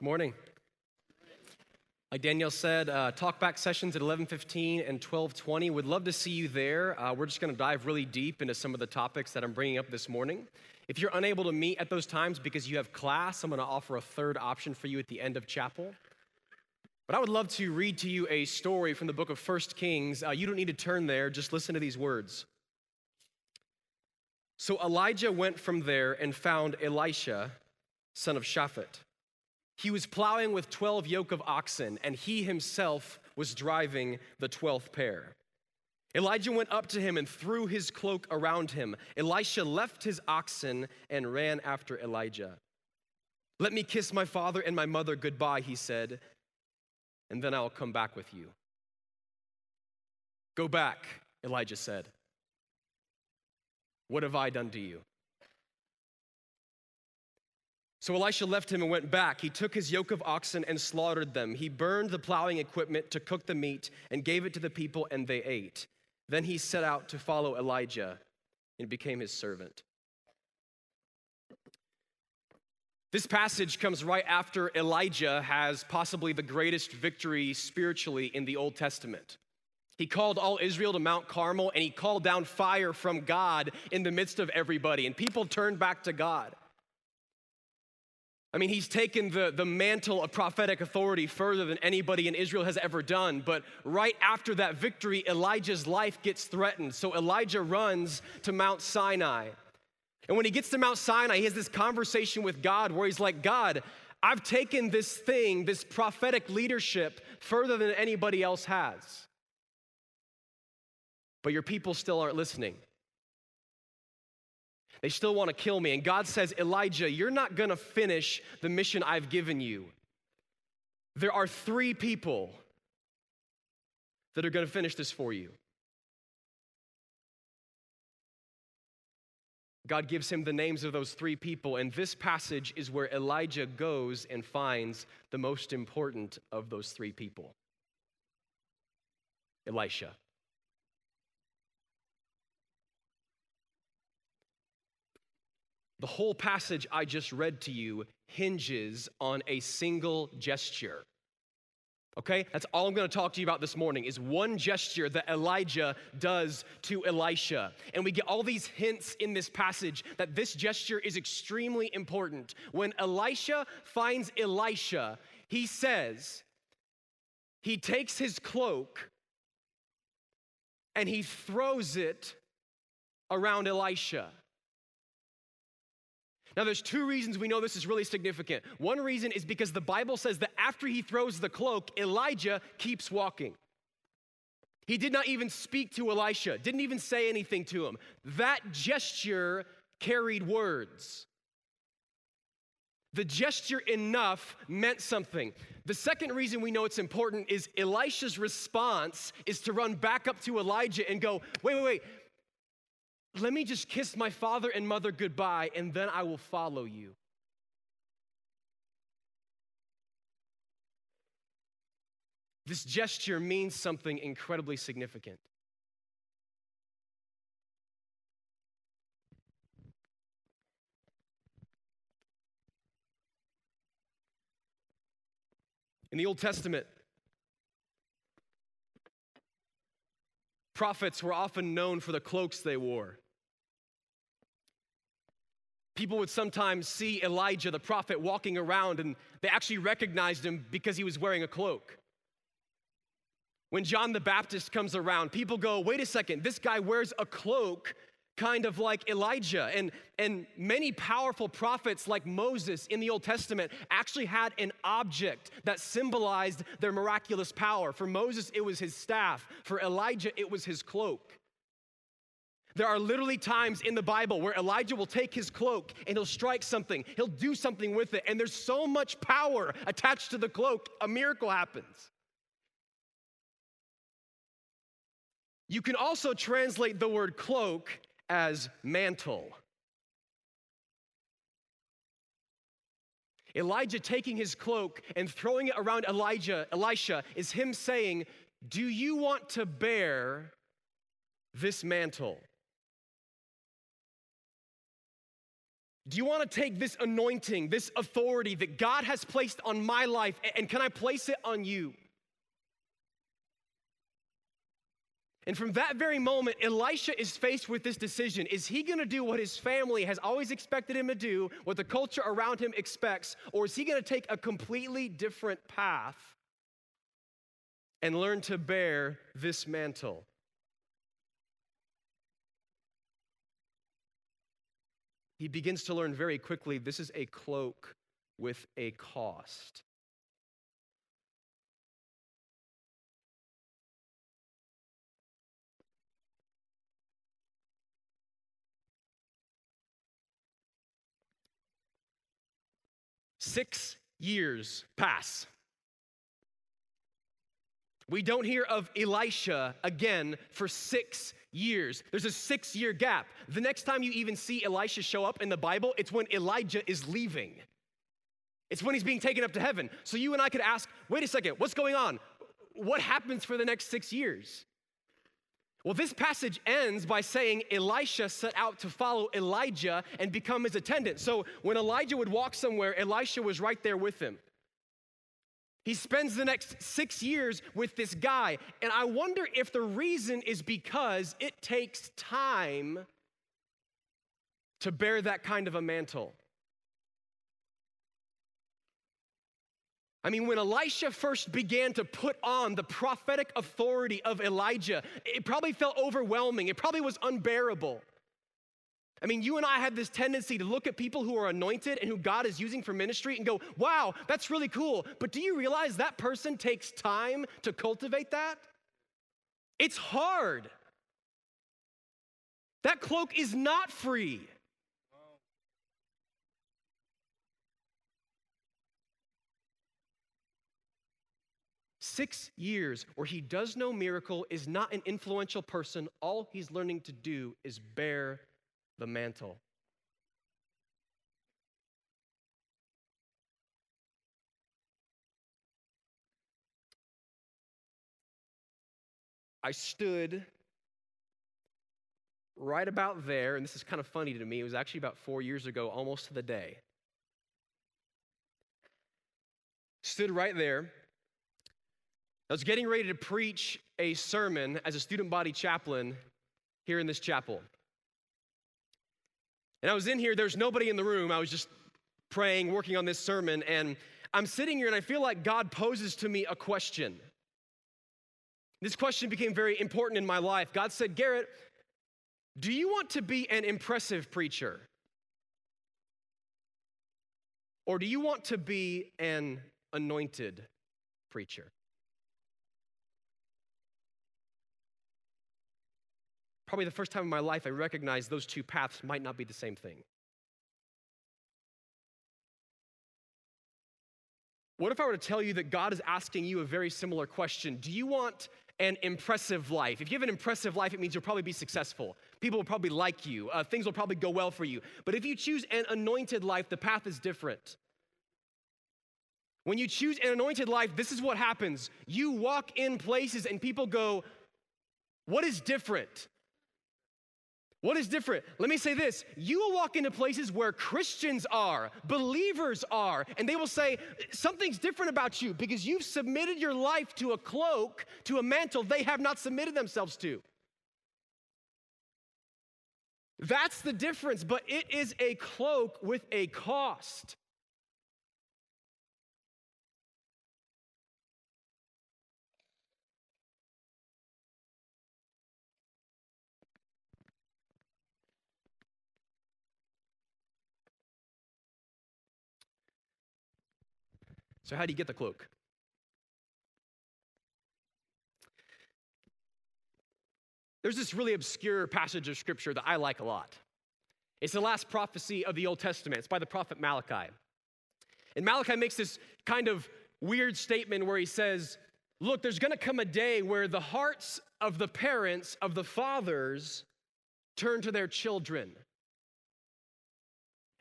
Good morning. Like Danielle said, uh, talkback sessions at 11:15 and 12:20. We'd love to see you there. Uh, we're just going to dive really deep into some of the topics that I'm bringing up this morning. If you're unable to meet at those times because you have class, I'm going to offer a third option for you at the end of chapel. But I would love to read to you a story from the book of First Kings. Uh, you don't need to turn there; just listen to these words. So Elijah went from there and found Elisha, son of Shaphat. He was plowing with 12 yoke of oxen, and he himself was driving the 12th pair. Elijah went up to him and threw his cloak around him. Elisha left his oxen and ran after Elijah. Let me kiss my father and my mother goodbye, he said, and then I'll come back with you. Go back, Elijah said. What have I done to you? So Elisha left him and went back. He took his yoke of oxen and slaughtered them. He burned the plowing equipment to cook the meat and gave it to the people, and they ate. Then he set out to follow Elijah and became his servant. This passage comes right after Elijah has possibly the greatest victory spiritually in the Old Testament. He called all Israel to Mount Carmel and he called down fire from God in the midst of everybody, and people turned back to God. I mean, he's taken the, the mantle of prophetic authority further than anybody in Israel has ever done. But right after that victory, Elijah's life gets threatened. So Elijah runs to Mount Sinai. And when he gets to Mount Sinai, he has this conversation with God where he's like, God, I've taken this thing, this prophetic leadership, further than anybody else has but your people still aren't listening. They still want to kill me. And God says, Elijah, you're not going to finish the mission I've given you. There are three people that are going to finish this for you. God gives him the names of those three people, and this passage is where Elijah goes and finds the most important of those three people Elisha. The whole passage I just read to you hinges on a single gesture. Okay? That's all I'm going to talk to you about this morning is one gesture that Elijah does to Elisha. And we get all these hints in this passage that this gesture is extremely important. When Elisha finds Elisha, he says, he takes his cloak and he throws it around Elisha. Now, there's two reasons we know this is really significant. One reason is because the Bible says that after he throws the cloak, Elijah keeps walking. He did not even speak to Elisha, didn't even say anything to him. That gesture carried words. The gesture enough meant something. The second reason we know it's important is Elisha's response is to run back up to Elijah and go, wait, wait, wait, let me just kiss my father and mother goodbye, and then I will follow you. This gesture means something incredibly significant. In the Old Testament, prophets were often known for the cloaks they wore. People would sometimes see Elijah, the prophet, walking around, and they actually recognized him because he was wearing a cloak. When John the Baptist comes around, people go, wait a second, this guy wears a cloak kind of like Elijah. And, and many powerful prophets like Moses in the Old Testament actually had an object that symbolized their miraculous power. For Moses, it was his staff. For Elijah, it was his cloak. There are literally times in the Bible where Elijah will take his cloak and he'll strike something, he'll do something with it, and there's so much power attached to the cloak, a miracle happens. You can also translate the word cloak as mantle. Elijah taking his cloak and throwing it around Elijah, Elisha is him saying, "Do you want to bear this mantle?" Do you want to take this anointing, this authority that God has placed on my life, and can I place it on you? And from that very moment, Elisha is faced with this decision. Is he going to do what his family has always expected him to do, what the culture around him expects, or is he going to take a completely different path and learn to bear this mantle? He begins to learn very quickly this is a cloak with a cost. Six years pass. We don't hear of Elisha again for six years. There's a six year gap. The next time you even see Elisha show up in the Bible, it's when Elijah is leaving. It's when he's being taken up to heaven. So you and I could ask wait a second, what's going on? What happens for the next six years? Well, this passage ends by saying Elisha set out to follow Elijah and become his attendant. So when Elijah would walk somewhere, Elisha was right there with him. He spends the next six years with this guy. And I wonder if the reason is because it takes time to bear that kind of a mantle. I mean, when Elisha first began to put on the prophetic authority of Elijah, it probably felt overwhelming. It probably was unbearable. I mean, you and I have this tendency to look at people who are anointed and who God is using for ministry and go, wow, that's really cool. But do you realize that person takes time to cultivate that? It's hard. That cloak is not free. Six years where he does no miracle, is not an influential person. All he's learning to do is bear the mantle. I stood right about there, and this is kind of funny to me. It was actually about four years ago, almost to the day. Stood right there. I was getting ready to preach a sermon as a student body chaplain here in this chapel. And I was in here, there's nobody in the room. I was just praying, working on this sermon, and I'm sitting here and I feel like God poses to me a question. This question became very important in my life. God said, Garrett, do you want to be an impressive preacher? Or do you want to be an anointed preacher? Probably the first time in my life I recognized those two paths might not be the same thing. What if I were to tell you that God is asking you a very similar question? Do you want an impressive life? If you have an impressive life, it means you'll probably be successful. People will probably like you. Uh, things will probably go well for you. But if you choose an anointed life, the path is different. When you choose an anointed life, this is what happens. You walk in places and people go, What is different? What is different? Let me say this. You will walk into places where Christians are, believers are, and they will say, Something's different about you because you've submitted your life to a cloak, to a mantle they have not submitted themselves to. That's the difference, but it is a cloak with a cost. So, how do you get the cloak? There's this really obscure passage of scripture that I like a lot. It's the last prophecy of the Old Testament. It's by the prophet Malachi. And Malachi makes this kind of weird statement where he says, Look, there's gonna come a day where the hearts of the parents, of the fathers, turn to their children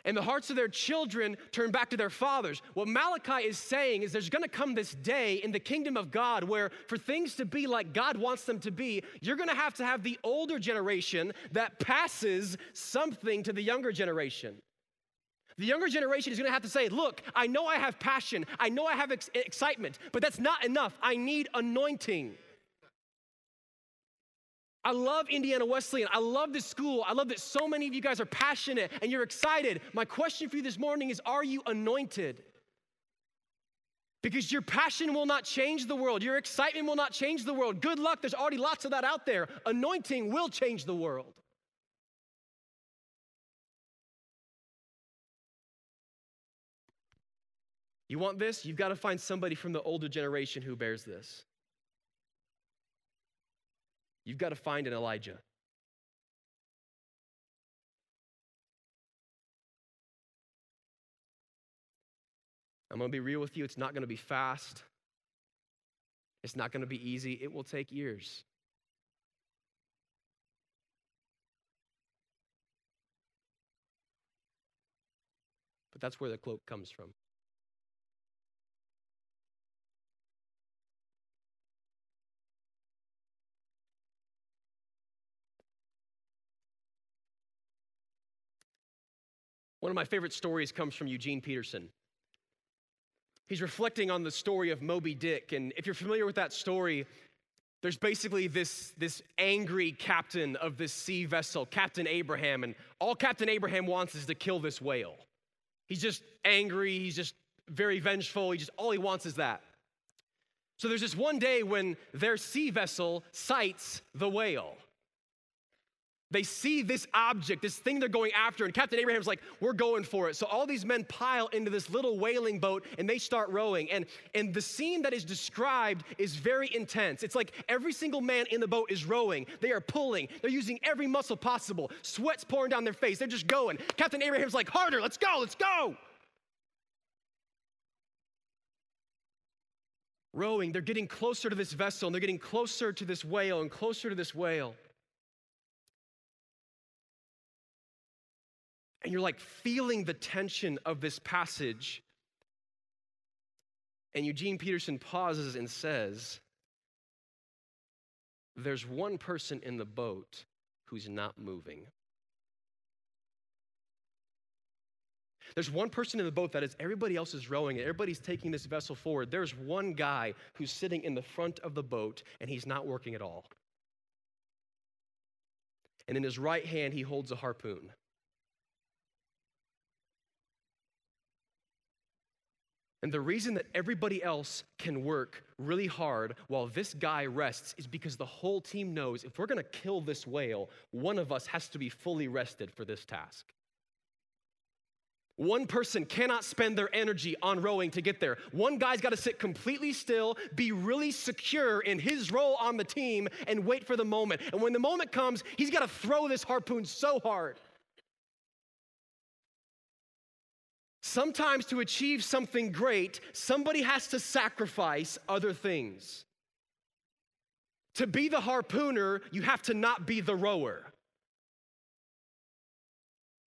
and the hearts of their children turn back to their fathers. What Malachi is saying is there's gonna come this day in the kingdom of God where, for things to be like God wants them to be, you're gonna have to have the older generation that passes something to the younger generation. The younger generation is gonna have to say, Look, I know I have passion, I know I have ex- excitement, but that's not enough. I need anointing. I love Indiana Wesleyan. I love this school. I love that so many of you guys are passionate and you're excited. My question for you this morning is Are you anointed? Because your passion will not change the world. Your excitement will not change the world. Good luck, there's already lots of that out there. Anointing will change the world. You want this? You've got to find somebody from the older generation who bears this. You've got to find an Elijah. I'm going to be real with you. It's not going to be fast. It's not going to be easy. It will take years. But that's where the cloak comes from. One of my favorite stories comes from Eugene Peterson. He's reflecting on the story of Moby Dick. And if you're familiar with that story, there's basically this, this angry captain of this sea vessel, Captain Abraham, and all Captain Abraham wants is to kill this whale. He's just angry, he's just very vengeful, he just all he wants is that. So there's this one day when their sea vessel sights the whale. They see this object, this thing they're going after, and Captain Abraham's like, we're going for it. So all these men pile into this little whaling boat and they start rowing. And, and the scene that is described is very intense. It's like every single man in the boat is rowing. They are pulling. They're using every muscle possible. Sweat's pouring down their face. They're just going. Captain Abraham's like, harder, let's go, let's go. Rowing, they're getting closer to this vessel and they're getting closer to this whale and closer to this whale. And you're like feeling the tension of this passage. And Eugene Peterson pauses and says, There's one person in the boat who's not moving. There's one person in the boat that is everybody else is rowing. Everybody's taking this vessel forward. There's one guy who's sitting in the front of the boat and he's not working at all. And in his right hand, he holds a harpoon. And the reason that everybody else can work really hard while this guy rests is because the whole team knows if we're gonna kill this whale, one of us has to be fully rested for this task. One person cannot spend their energy on rowing to get there. One guy's got to sit completely still, be really secure in his role on the team, and wait for the moment. And when the moment comes, he's got to throw this harpoon so hard Sometimes to achieve something great, somebody has to sacrifice other things. To be the harpooner, you have to not be the rower.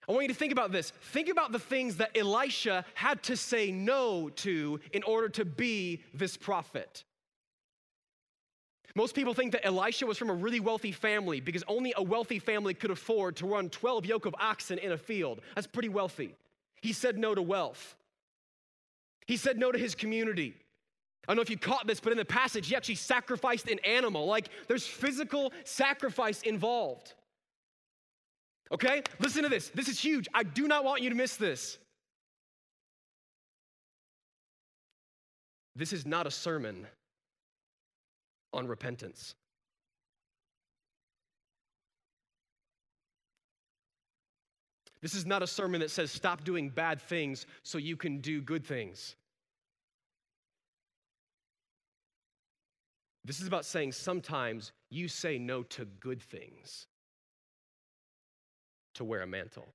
I want you to think about this. Think about the things that Elisha had to say no to in order to be this prophet. Most people think that Elisha was from a really wealthy family because only a wealthy family could afford to run 12 yoke of oxen in a field. That's pretty wealthy. He said no to wealth. He said no to his community. I don't know if you caught this, but in the passage, he actually sacrificed an animal. Like there's physical sacrifice involved. Okay? Listen to this. This is huge. I do not want you to miss this. This is not a sermon on repentance. This is not a sermon that says stop doing bad things so you can do good things. This is about saying sometimes you say no to good things to wear a mantle.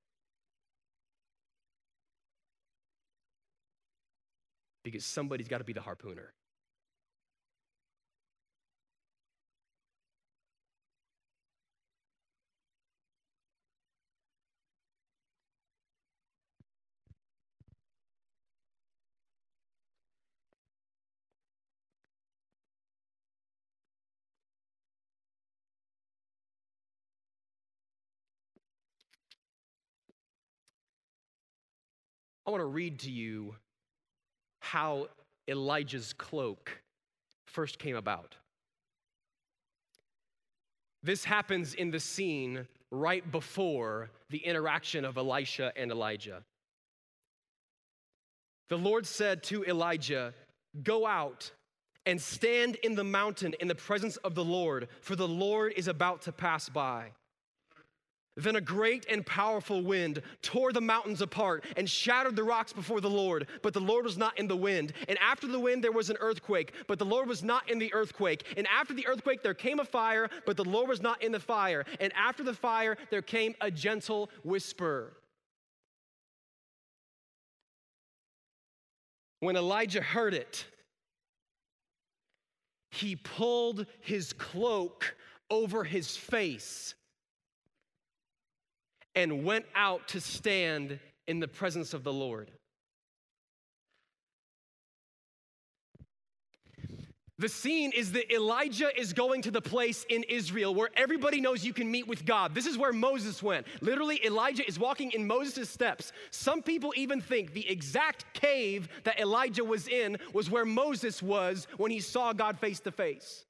Because somebody's got to be the harpooner. I want to read to you how Elijah's cloak first came about. This happens in the scene right before the interaction of Elisha and Elijah. The Lord said to Elijah, Go out and stand in the mountain in the presence of the Lord, for the Lord is about to pass by. Then a great and powerful wind tore the mountains apart and shattered the rocks before the Lord, but the Lord was not in the wind. And after the wind, there was an earthquake, but the Lord was not in the earthquake. And after the earthquake, there came a fire, but the Lord was not in the fire. And after the fire, there came a gentle whisper. When Elijah heard it, he pulled his cloak over his face and went out to stand in the presence of the Lord. The scene is that Elijah is going to the place in Israel where everybody knows you can meet with God. This is where Moses went. Literally, Elijah is walking in Moses' steps. Some people even think the exact cave that Elijah was in was where Moses was when he saw God face to face.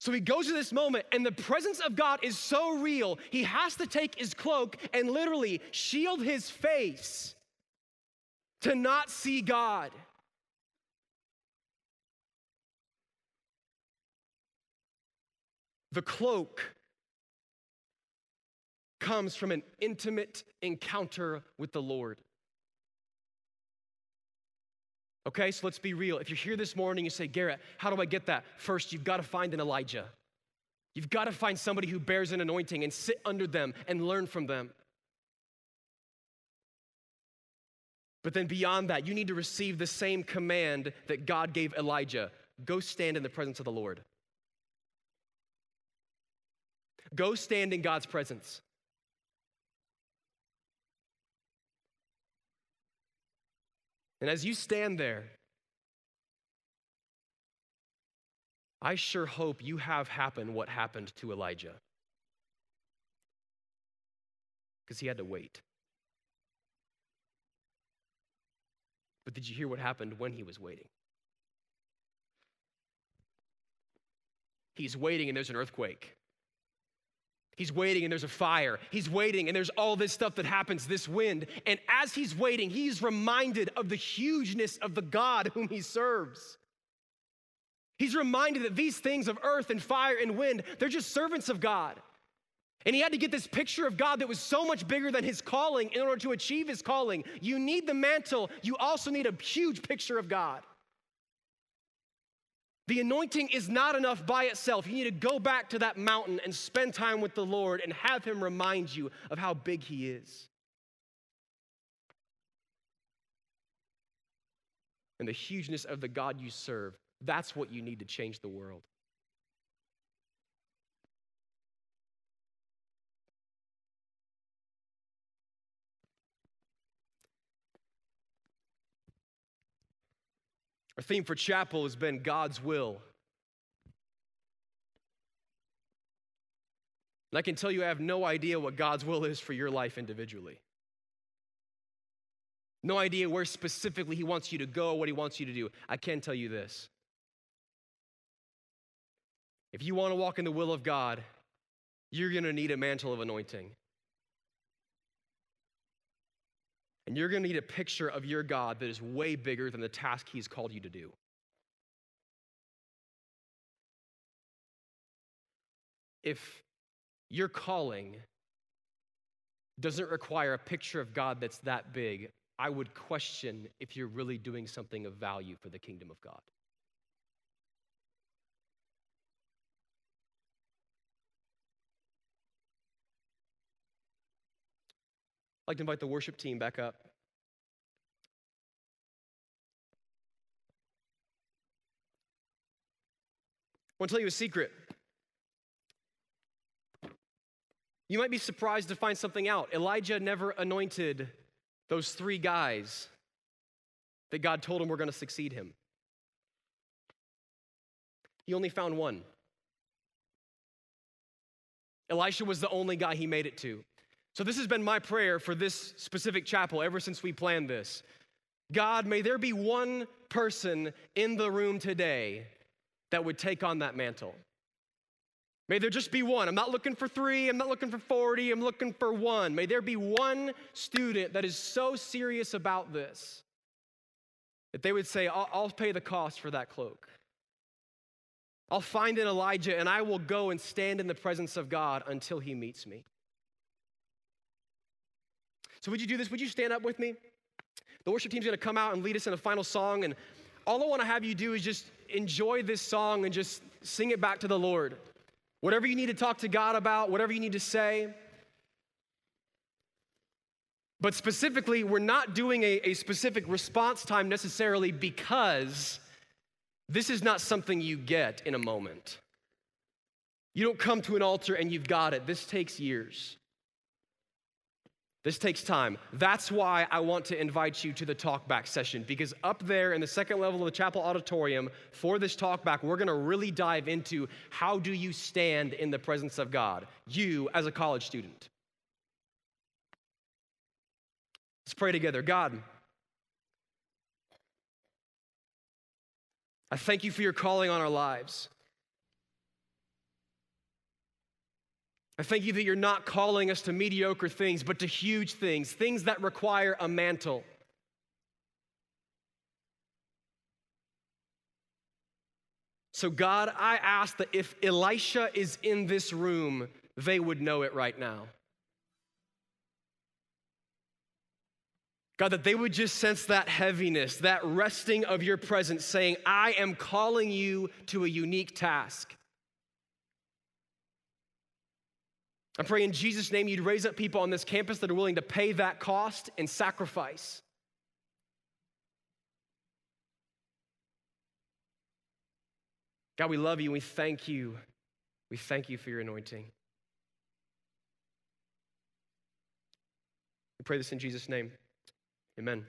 So he goes to this moment, and the presence of God is so real, he has to take his cloak and literally shield his face to not see God. The cloak comes from an intimate encounter with the Lord. Okay, so let's be real. If you're here this morning, you say, Garrett, how do I get that? First, you've got to find an Elijah. You've got to find somebody who bears an anointing and sit under them and learn from them. But then beyond that, you need to receive the same command that God gave Elijah go stand in the presence of the Lord. Go stand in God's presence. And as you stand there, I sure hope you have happen what happened to Elijah. Because he had to wait. But did you hear what happened when he was waiting? He's waiting and there's an earthquake. He's waiting and there's a fire. He's waiting and there's all this stuff that happens, this wind. And as he's waiting, he's reminded of the hugeness of the God whom he serves. He's reminded that these things of earth and fire and wind, they're just servants of God. And he had to get this picture of God that was so much bigger than his calling in order to achieve his calling. You need the mantle, you also need a huge picture of God. The anointing is not enough by itself. You need to go back to that mountain and spend time with the Lord and have Him remind you of how big He is. And the hugeness of the God you serve, that's what you need to change the world. Our theme for chapel has been God's will. And I can tell you, I have no idea what God's will is for your life individually. No idea where specifically He wants you to go, what He wants you to do. I can tell you this. If you want to walk in the will of God, you're going to need a mantle of anointing. And you're going to need a picture of your God that is way bigger than the task He's called you to do. If your calling doesn't require a picture of God that's that big, I would question if you're really doing something of value for the kingdom of God. Like to invite the worship team back up. I want to tell you a secret. You might be surprised to find something out. Elijah never anointed those three guys that God told him were going to succeed him. He only found one. Elisha was the only guy he made it to. So, this has been my prayer for this specific chapel ever since we planned this. God, may there be one person in the room today that would take on that mantle. May there just be one. I'm not looking for three, I'm not looking for 40, I'm looking for one. May there be one student that is so serious about this that they would say, I'll, I'll pay the cost for that cloak. I'll find an Elijah and I will go and stand in the presence of God until he meets me. So, would you do this? Would you stand up with me? The worship team's gonna come out and lead us in a final song. And all I wanna have you do is just enjoy this song and just sing it back to the Lord. Whatever you need to talk to God about, whatever you need to say. But specifically, we're not doing a, a specific response time necessarily because this is not something you get in a moment. You don't come to an altar and you've got it. This takes years. This takes time. That's why I want to invite you to the talkback session because up there in the second level of the chapel auditorium for this talkback, we're going to really dive into how do you stand in the presence of God, you as a college student. Let's pray together. God, I thank you for your calling on our lives. I thank you that you're not calling us to mediocre things, but to huge things, things that require a mantle. So, God, I ask that if Elisha is in this room, they would know it right now. God, that they would just sense that heaviness, that resting of your presence, saying, I am calling you to a unique task. I pray in Jesus' name you'd raise up people on this campus that are willing to pay that cost and sacrifice. God, we love you and we thank you. We thank you for your anointing. We pray this in Jesus' name. Amen.